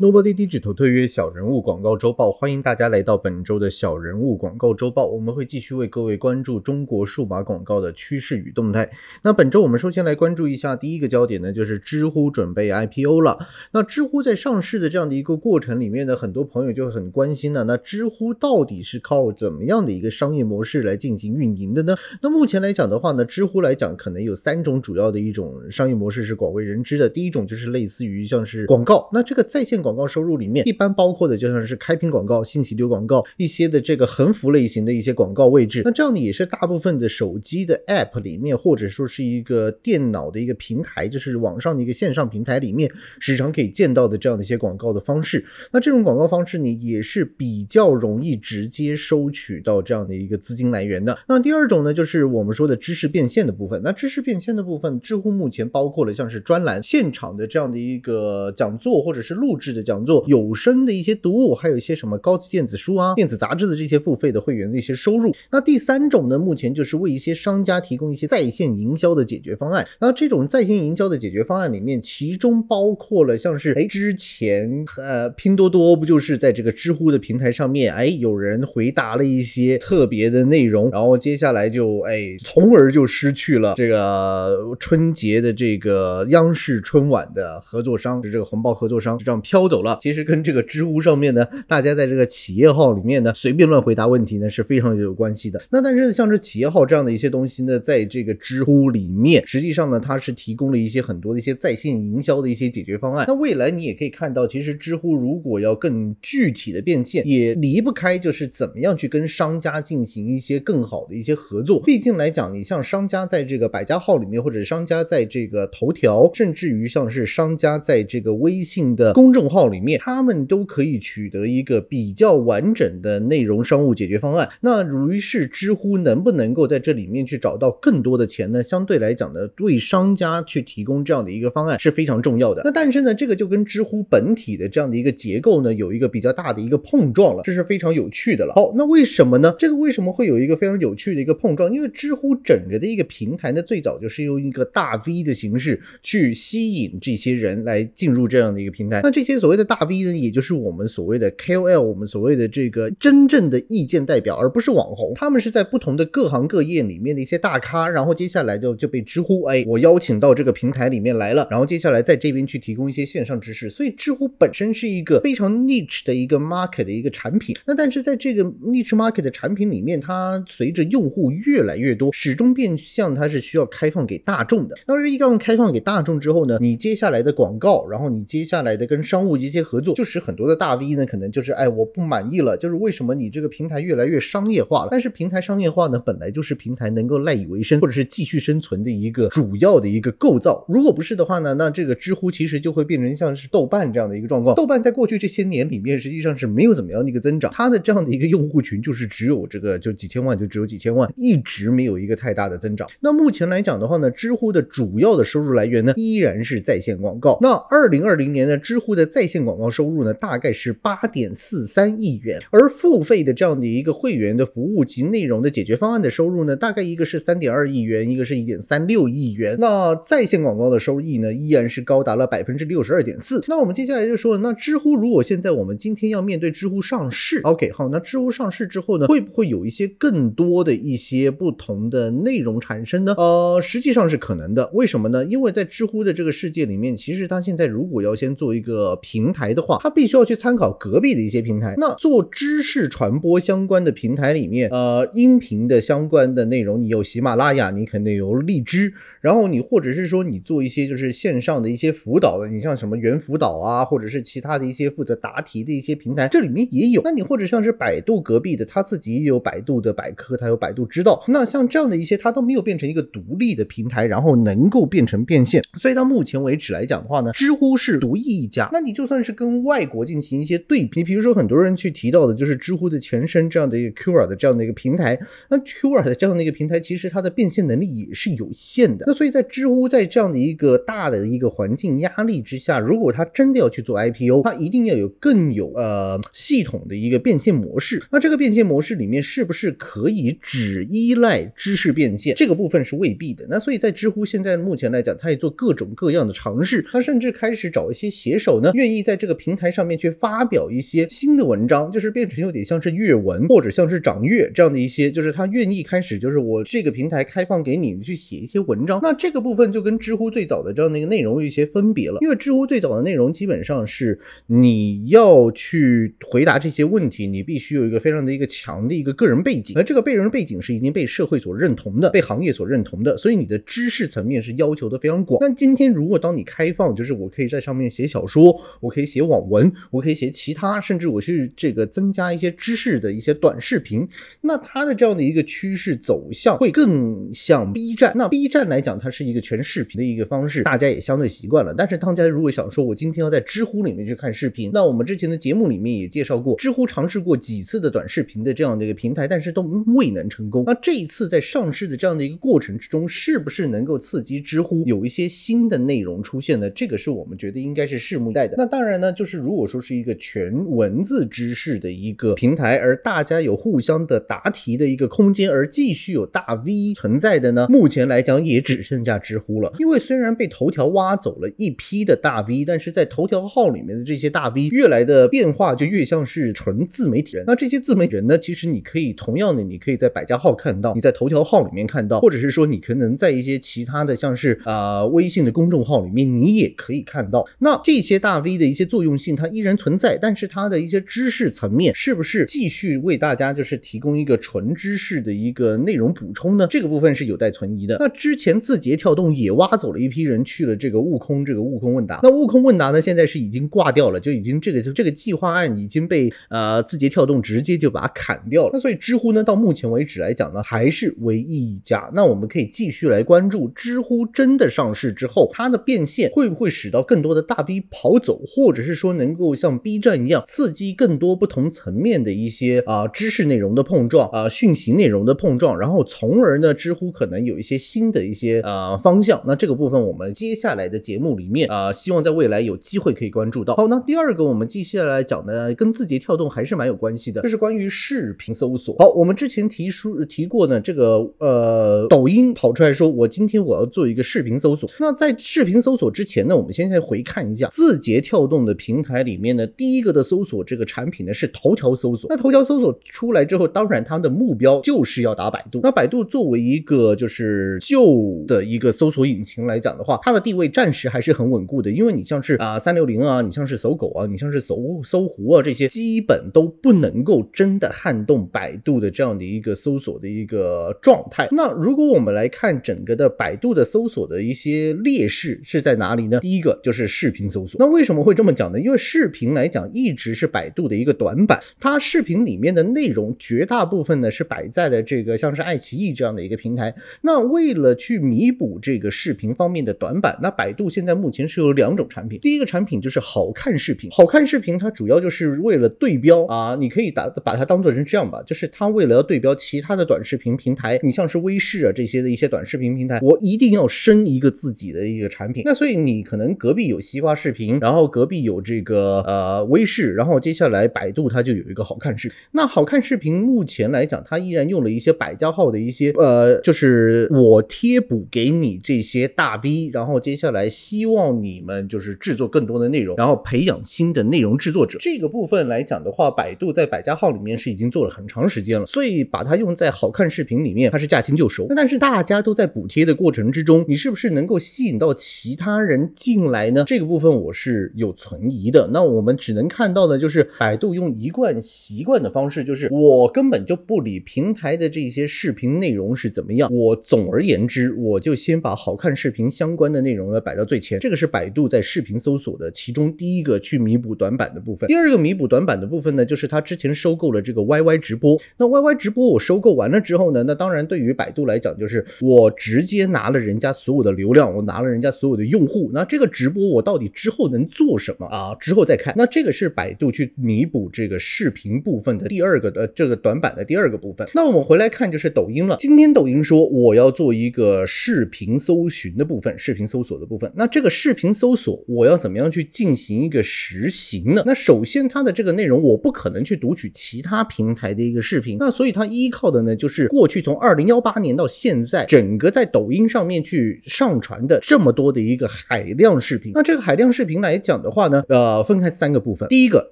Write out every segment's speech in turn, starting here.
Nobody Digital 特约小人物广告周报，欢迎大家来到本周的小人物广告周报。我们会继续为各位关注中国数码广告的趋势与动态。那本周我们首先来关注一下第一个焦点呢，就是知乎准备 IPO 了。那知乎在上市的这样的一个过程里面呢，很多朋友就很关心了。那知乎到底是靠怎么样的一个商业模式来进行运营的呢？那目前来讲的话呢，知乎来讲可能有三种主要的一种商业模式是广为人知的。第一种就是类似于像是广告，那这个在线广广告收入里面，一般包括的就像是开屏广告、信息流广告一些的这个横幅类型的一些广告位置。那这样呢，也是大部分的手机的 App 里面，或者说是一个电脑的一个平台，就是网上的一个线上平台里面，时常可以见到的这样的一些广告的方式。那这种广告方式呢，也是比较容易直接收取到这样的一个资金来源的。那第二种呢，就是我们说的知识变现的部分。那知识变现的部分，知乎目前包括了像是专栏、现场的这样的一个讲座，或者是录制讲座。有声的一些读物，还有一些什么高级电子书啊、电子杂志的这些付费的会员的一些收入。那第三种呢，目前就是为一些商家提供一些在线营销的解决方案。那这种在线营销的解决方案里面，其中包括了像是哎，之前呃，拼多多不就是在这个知乎的平台上面，哎，有人回答了一些特别的内容，然后接下来就哎，从而就失去了这个春节的这个央视春晚的合作商，就这个红包合作商就这样飘走了。其实跟这个知乎上面呢，大家在这个企业号里面呢，随便乱回答问题呢，是非常有关系的。那但是像这企业号这样的一些东西呢，在这个知乎里面，实际上呢，它是提供了一些很多的一些在线营销的一些解决方案。那未来你也可以看到，其实知乎如果要更具体的变现，也离不开就是怎么样去跟商家进行一些更好的一些合作。毕竟来讲，你像商家在这个百家号里面，或者商家在这个头条，甚至于像是商家在这个微信的公众号里面。他们都可以取得一个比较完整的内容商务解决方案。那于是知乎能不能够在这里面去找到更多的钱呢？相对来讲呢，对商家去提供这样的一个方案是非常重要的。那但是呢，这个就跟知乎本体的这样的一个结构呢，有一个比较大的一个碰撞了，这是非常有趣的了。好，那为什么呢？这个为什么会有一个非常有趣的一个碰撞？因为知乎整个的一个平台呢，最早就是用一个大 V 的形式去吸引这些人来进入这样的一个平台。那这些所所谓的大 V 呢，也就是我们所谓的 KOL，我们所谓的这个真正的意见代表，而不是网红。他们是在不同的各行各业里面的一些大咖，然后接下来就就被知乎哎，我邀请到这个平台里面来了，然后接下来在这边去提供一些线上知识。所以知乎本身是一个非常 niche 的一个 market 的一个产品。那但是在这个 niche market 的产品里面，它随着用户越来越多，始终变相它是需要开放给大众的。那这一旦开放给大众之后呢，你接下来的广告，然后你接下来的跟商务一些合作，就是很多的大 V 呢，可能就是哎，我不满意了，就是为什么你这个平台越来越商业化了？但是平台商业化呢，本来就是平台能够赖以为生或者是继续生存的一个主要的一个构造。如果不是的话呢，那这个知乎其实就会变成像是豆瓣这样的一个状况。豆瓣在过去这些年里面，实际上是没有怎么样的一个增长，它的这样的一个用户群就是只有这个就几千万，就只有几千万，一直没有一个太大的增长。那目前来讲的话呢，知乎的主要的收入来源呢，依然是在线广告。那二零二零年呢，知乎的在线广告收入呢，大概是八点四三亿元，而付费的这样的一个会员的服务及内容的解决方案的收入呢，大概一个是三点二亿元，一个是一点三六亿元。那在线广告的收益呢，依然是高达了百分之六十二点四。那我们接下来就说，那知乎如果现在我们今天要面对知乎上市，OK，好，那知乎上市之后呢，会不会有一些更多的一些不同的内容产生呢？呃，实际上是可能的。为什么呢？因为在知乎的这个世界里面，其实它现在如果要先做一个平台的话，它必须要去参考隔壁的一些平台。那做知识传播相关的平台里面，呃，音频的相关的内容，你有喜马拉雅，你肯定有荔枝，然后你或者是说你做一些就是线上的一些辅导的，你像什么猿辅导啊，或者是其他的一些负责答题的一些平台，这里面也有。那你或者像是百度隔壁的，它自己也有百度的百科，它有百度知道。那像这样的一些，它都没有变成一个独立的平台，然后能够变成变现。所以到目前为止来讲的话呢，知乎是独一一家。那你就算是跟外国进行一些对比，比如说很多人去提到的就是知乎的前身这样的一个 Q R 的这样的一个平台，那 Q R 的这样的一个平台，其实它的变现能力也是有限的。那所以在知乎在这样的一个大的一个环境压力之下，如果它真的要去做 IPO，它一定要有更有呃系统的一个变现模式。那这个变现模式里面是不是可以只依赖知识变现？这个部分是未必的。那所以在知乎现在目前来讲，它也做各种各样的尝试，它甚至开始找一些写手呢，愿愿意在这个平台上面去发表一些新的文章，就是变成有点像是阅文或者像是掌阅这样的一些，就是他愿意开始就是我这个平台开放给你去写一些文章。那这个部分就跟知乎最早的这样的一个内容有一些分别了，因为知乎最早的内容基本上是你要去回答这些问题，你必须有一个非常的一个强的一个个人背景，而这个个人背景是已经被社会所认同的，被行业所认同的，所以你的知识层面是要求的非常广。但今天如果当你开放，就是我可以在上面写小说，我可以写网文，我可以写其他，甚至我去这个增加一些知识的一些短视频，那它的这样的一个趋势走向会更像 B 站。那 B 站来讲，它是一个全视频的一个方式，大家也相对习惯了。但是大家如果想说，我今天要在知乎里面去看视频，那我们之前的节目里面也介绍过，知乎尝试过几次的短视频的这样的一个平台，但是都未能成功。那这一次在上市的这样的一个过程之中，是不是能够刺激知乎有一些新的内容出现呢？这个是我们觉得应该是拭目以待的。那当然呢，就是如果说是一个全文字知识的一个平台，而大家有互相的答题的一个空间，而继续有大 V 存在的呢，目前来讲也只剩下知乎了。因为虽然被头条挖走了一批的大 V，但是在头条号里面的这些大 V 越来的变化就越像是纯自媒体人。那这些自媒体人呢，其实你可以同样的，你可以在百家号看到，你在头条号里面看到，或者是说你可能在一些其他的像是啊微信的公众号里面，你也可以看到。那这些大 V 的一些作用性它依然存在，但是它的一些知识层面是不是继续为大家就是提供一个纯知识的一个内容补充呢？这个部分是有待存疑的。那之前字节跳动也挖走了一批人去了这个悟空这个悟空问答，那悟空问答呢现在是已经挂掉了，就已经这个就这个计划案已经被呃字节跳动直接就把它砍掉了。那所以知乎呢到目前为止来讲呢还是唯一一家。那我们可以继续来关注知乎真的上市之后，它的变现会不会使到更多的大 V 跑走，或者是说能够像 B 站一样刺激更多不同层面的一些啊知识内容的碰撞啊讯息内容的碰撞，然后从而呢知乎可能有一些新的一些啊方向。那这个部分我们接下来的节目里面啊，希望在未来有机会可以关注到。好，那第二个我们接下来讲的跟字节跳动还是蛮有关系的，这是关于视频搜索。好，我们之前提出提过呢，这个呃抖音跑出来说，我今天我要做一个视频搜索。那在视频搜索之前呢，我们先先回看一下字节跳跳动的平台里面呢，第一个的搜索这个产品呢是头条搜索。那头条搜索出来之后，当然它的目标就是要打百度。那百度作为一个就是旧的一个搜索引擎来讲的话，它的地位暂时还是很稳固的。因为你像是啊三六零啊，你像是搜狗啊，你像是搜搜狐啊这些，基本都不能够真的撼动百度的这样的一个搜索的一个状态。那如果我们来看整个的百度的搜索的一些劣势是在哪里呢？第一个就是视频搜索。那为什么会这么讲呢？因为视频来讲一直是百度的一个短板，它视频里面的内容绝大部分呢是摆在了这个像是爱奇艺这样的一个平台。那为了去弥补这个视频方面的短板，那百度现在目前是有两种产品。第一个产品就是好看视频，好看视频它主要就是为了对标啊，你可以打把它当做成这样吧，就是它为了要对标其他的短视频平台，你像是微视啊这些的一些短视频平台，我一定要生一个自己的一个产品。那所以你可能隔壁有西瓜视频，然后隔壁有这个呃微视，然后接下来百度它就有一个好看视频。那好看视频目前来讲，它依然用了一些百家号的一些呃，就是我贴补给你这些大 V，然后接下来希望你们就是制作更多的内容，然后培养新的内容制作者。这个部分来讲的话，百度在百家号里面是已经做了很长时间了，所以把它用在好看视频里面，它是驾轻就熟。但是大家都在补贴的过程之中，你是不是能够吸引到其他人进来呢？这个部分我是有存疑的。那我们只能看到的就是百度用一贯习惯的方式，就是我根本就不理平台的这些视频内容是怎么样，我总而言之，我就先把好看视频相关的内容呢摆到最前。这个是百度在视频搜索的其中第一个去弥补短板的部分。第二个弥补短板的部分呢，就是它之前收购了这个 YY 直播。那 YY 直播我收购完了之后呢，那当然对于百度来讲，就是我直接拿了人家所有的流量，我拿了人家所有的用户。那这个直播我到底之后能做做什么啊？之后再看。那这个是百度去弥补这个视频部分的第二个的这个短板的第二个部分。那我们回来看就是抖音了。今天抖音说我要做一个视频搜寻的部分，视频搜索的部分。那这个视频搜索我要怎么样去进行一个实行呢？那首先它的这个内容我不可能去读取其他平台的一个视频，那所以它依靠的呢就是过去从二零幺八年到现在整个在抖音上面去上传的这么多的一个海量视频。那这个海量视频来讲的话呢，呃，分开三个部分。第一个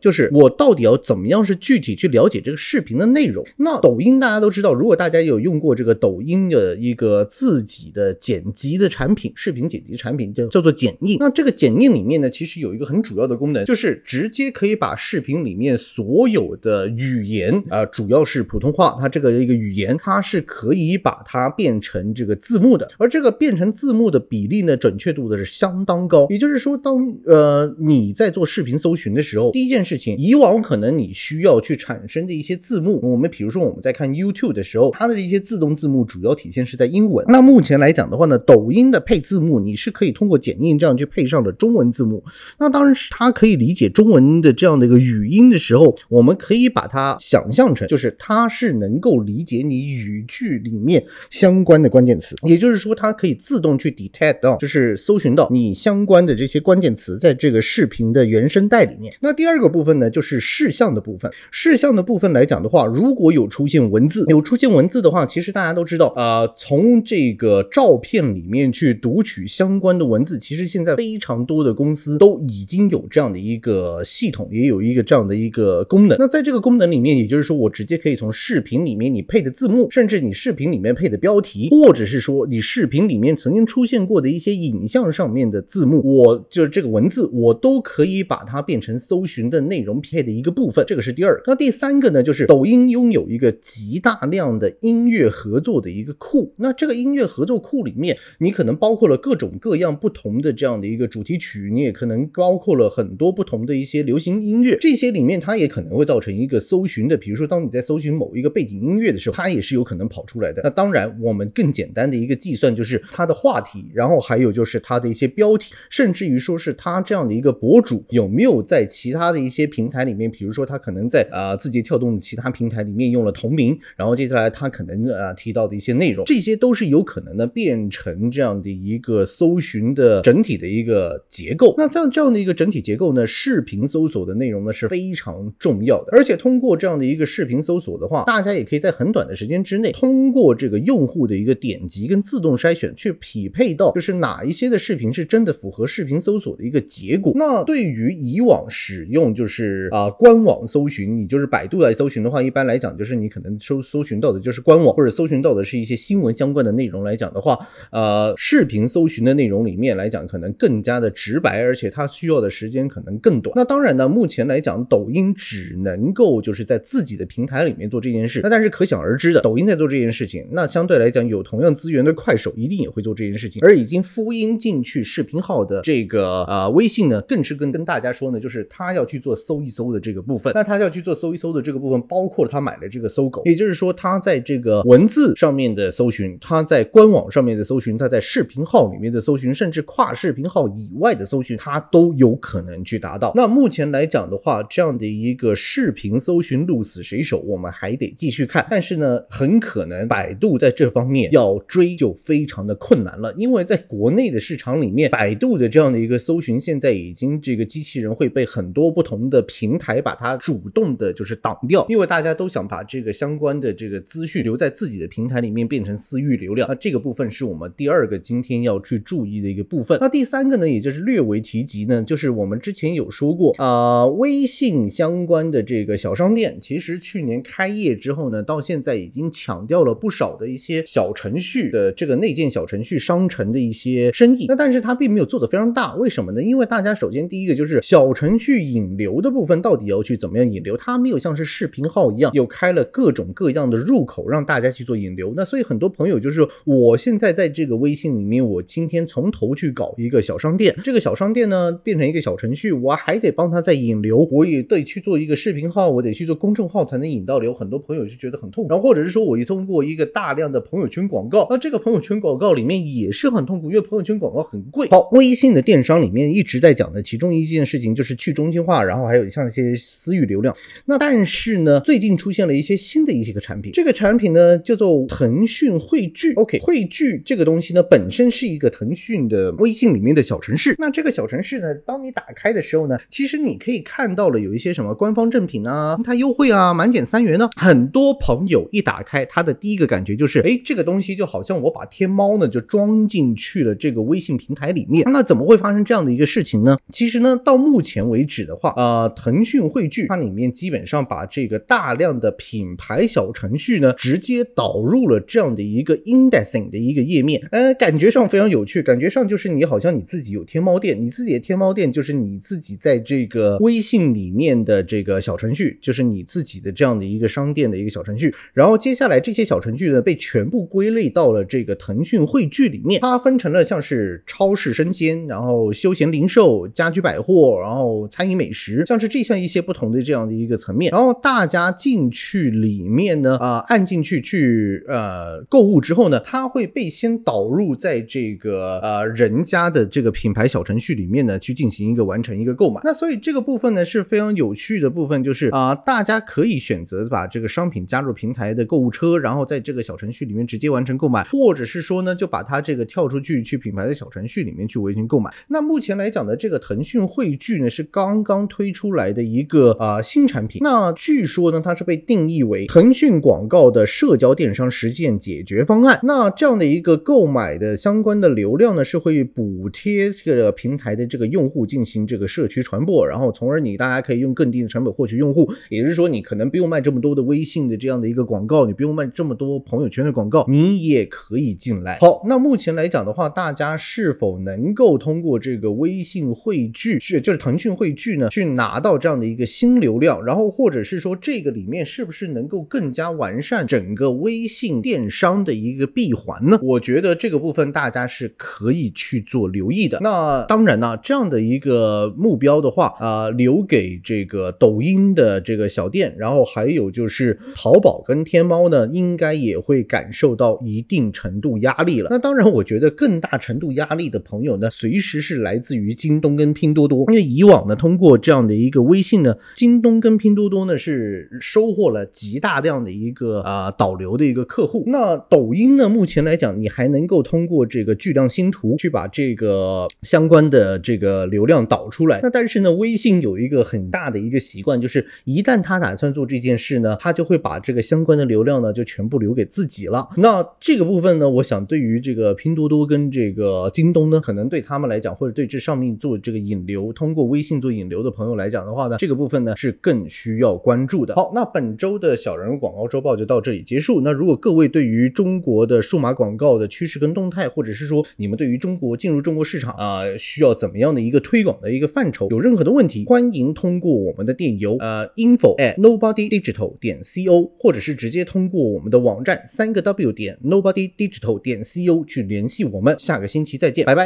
就是我到底要怎么样是具体去了解这个视频的内容。那抖音大家都知道，如果大家有用过这个抖音的一个自己的剪辑的产品，视频剪辑产品叫叫做剪映。那这个剪映里面呢，其实有一个很主要的功能，就是直接可以把视频里面所有的语言啊，主要是普通话，它这个一个语言，它是可以把它变成这个字幕的。而这个变成字幕的比例呢，准确度的是相当高。也就是说，当呃你在做视频搜寻的时候，第一件事情，以往可能你需要去产生的一些字幕，我们比如说我们在看 YouTube 的时候，它的一些自动字幕主要体现是在英文。那目前来讲的话呢，抖音的配字幕你是可以通过剪映这样去配上的中文字幕。那当然是它可以理解中文的这样的一个语音的时候，我们可以把它想象成就是它是能够理解你语句里面相关的关键词，也就是说它可以自动去 detect 到，就是搜寻到你相关的这些关键词在这个视频的原声带里面。那第二个部分呢，就是视像的部分。视像的部分来讲的话，如果有出现文字，有出现文字的话，其实大家都知道，呃，从这个照片里面去读取相关的文字，其实现在非常多的公司都已经有这样的一个系统，也有一个这样的一个功能。那在这个功能里面，也就是说，我直接可以从视频里面你配的字幕，甚至你视频里面配的标题，或者是说你视频里面曾经出现过的一些影像上面的字幕，我就是这个文字，我都可以把它变成搜寻的内容匹配的一个部分。这个是第二。那第三个呢，就是抖音拥有一个极大量的音乐合作的一个库。那这个音乐合作库里面，你可能包括了各种各样不同的这样的一个主题曲，你也可能包括了很多不同的一些流行音乐。这些里面它也可能会造成一个搜寻的，比如说当你在搜寻某一个背景音乐的时候，它也是有可能跑出来的。那当然，我们更简单的一个计算就是它的话题，然后还有就是它的一些标题，甚至于说是它这样的一个个博主有没有在其他的一些平台里面，比如说他可能在啊字节跳动的其他平台里面用了同名，然后接下来他可能啊提到的一些内容，这些都是有可能的变成这样的一个搜寻的整体的一个结构。那像这样的一个整体结构呢，视频搜索的内容呢是非常重要的，而且通过这样的一个视频搜索的话，大家也可以在很短的时间之内，通过这个用户的一个点击跟自动筛选，去匹配到就是哪一些的视频是真的符合视频搜索的一个结果。那对于以往使用就是啊官网搜寻，你就是百度来搜寻的话，一般来讲就是你可能搜搜寻到的就是官网，或者搜寻到的是一些新闻相关的内容来讲的话，呃，视频搜寻的内容里面来讲，可能更加的直白，而且它需要的时间可能更短。那当然呢，目前来讲，抖音只能够就是在自己的平台里面做这件事。那但是可想而知的，抖音在做这件事情，那相对来讲有同样资源的快手一定也会做这件事情。而已经复印进去视频号的这个呃微信呢，更是跟跟大家说呢，就是他要去做搜一搜的这个部分。那他要去做搜一搜的这个部分，包括他买了这个搜狗，也就是说他在这个文字上面的搜寻，他在官网上面的搜寻，他在视频号里面的搜寻，甚至跨视频号以外的搜寻，他都有可能去达到。那目前来讲的话，这样的一个视频搜寻鹿死谁手，我们还得继续看。但是呢，很可能百度在这方面要追就非常的困难了，因为在国内的市场里面，百度的这样的一个搜寻，现在已经这个机器人会被很多不同的平台把它主动的就是挡掉，因为大家都想把这个相关的这个资讯留在自己的平台里面变成私域流量。那这个部分是我们第二个今天要去注意的一个部分。那第三个呢，也就是略微提及呢，就是我们之前有说过啊，微信相关的这个小商店，其实去年开业之后呢，到现在已经抢掉了不少的一些小程序的这个内建小程序商城的一些生意。那但是它并没有做得非常大，为什么呢？因为大家首先第一个就是小程序引流的部分到底要去怎么样引流，它没有像是视频号一样有开了各种各样的入口让大家去做引流。那所以很多朋友就是我现在在这个微信里面，我今天从头去搞一个小商店，这个小商店呢变成一个小程序，我还得帮他再引流，我也得去做一个视频号，我得去做公众号才能引到流。很多朋友就觉得很痛苦，然后或者是说我一通过一个大量的朋友圈广告，那这个朋友圈广告里面也是很痛苦，因为朋友圈广告很贵。好，微信的电商里面一直在讲的其中一件事情就是去中心化，然后还有像一些私域流量。那但是呢，最近出现了一些新的一些个产品，这个产品呢叫做腾讯汇聚。OK，汇聚这个东西呢本身是一个腾讯的微信里面的小程序。那这个小程序呢，当你打开的时候呢，其实你可以看到了有一些什么官方正品啊、平台优惠啊、满减三元呢。很多朋友一打开，他的第一个感觉就是，哎，这个东西就好像我把天猫呢就装进去了这个微信平台里面。那怎么会发生这样的一个事情呢？其实呢，到目前为止的话，呃，腾讯汇聚它里面基本上把这个大量的品牌小程序呢，直接导入了这样的一个 indexing 的一个页面，呃，感觉上非常有趣，感觉上就是你好像你自己有天猫店，你自己的天猫店就是你自己在这个微信里面的这个小程序，就是你自己的这样的一个商店的一个小程序，然后接下来这些小程序呢，被全部归类到了这个腾讯汇聚里面，它分成了像是超市生鲜，然后休闲零售、家居百货，然后餐饮美食，像是这项一些不同的这样的一个层面，然后大家进去里面呢，啊，按进去去呃购物之后呢，它会被先导入在这个呃人家的这个品牌小程序里面呢，去进行一个完成一个购买。那所以这个部分呢是非常有趣的部分，就是啊，大家可以选择把这个商品加入平台的购物车，然后在这个小程序里面直接完成购买，或者是说呢，就把它这个跳出去去品牌的小程序里面去完成购买。那目前来讲的这个腾讯汇聚呢，是刚刚推出来的一个啊新产品。那据说呢，它是被定义为腾讯广告的社交电商实践解决方案。那这样的一个购买的相关的流量呢，是会补贴这个平台的这个用户进行这个社区传播，然后从而你大家可以用更低的成本获取用户。也就是说，你可能不用卖这么多的微信的这样的一个广告，你不用卖这么多朋友圈的广告，你也可以进来。好，那目前来讲的话，大家是否能够通过这个微信汇聚，是就是腾讯汇聚呢，去拿到这样的一个新流量？然后或者是说，这个里面是不是能够更加完善整个微信电商的一个闭环呢？我觉得这个部分大家是可以去做留意的。那当然呢，这样的一个目标的话，啊，留给这个抖音的这个小店，然后还有就是淘宝跟天猫呢，应该也会感受到一定程度压力了。那当然，我觉得更大程度压力的朋友呢，随时是来自于京东东跟拼多多，因为以往呢，通过这样的一个微信呢，京东跟拼多多呢是收获了极大量的一个啊导流的一个客户。那抖音呢，目前来讲，你还能够通过这个巨量星图去把这个相关的这个流量导出来。那但是呢，微信有一个很大的一个习惯，就是一旦他打算做这件事呢，他就会把这个相关的流量呢就全部留给自己了。那这个部分呢，我想对于这个拼多多跟这个京东呢，可能对他们来讲，或者对这上面做这个引流，通过微信做引流的朋友来讲的话呢，这个部分呢是更需要关注的。好，那本周的小人物广告周报就到这里结束。那如果各位对于中国的数码广告的趋势跟动态，或者是说你们对于中国进入中国市场啊，需要怎么样的一个推广的一个范畴，有任何的问题，欢迎通过我们的电邮呃 info at nobody digital 点 co，或者是直接通过我们的网站三个 w 点 nobody digital 点 co 去联系我们。下个星期再见，拜拜。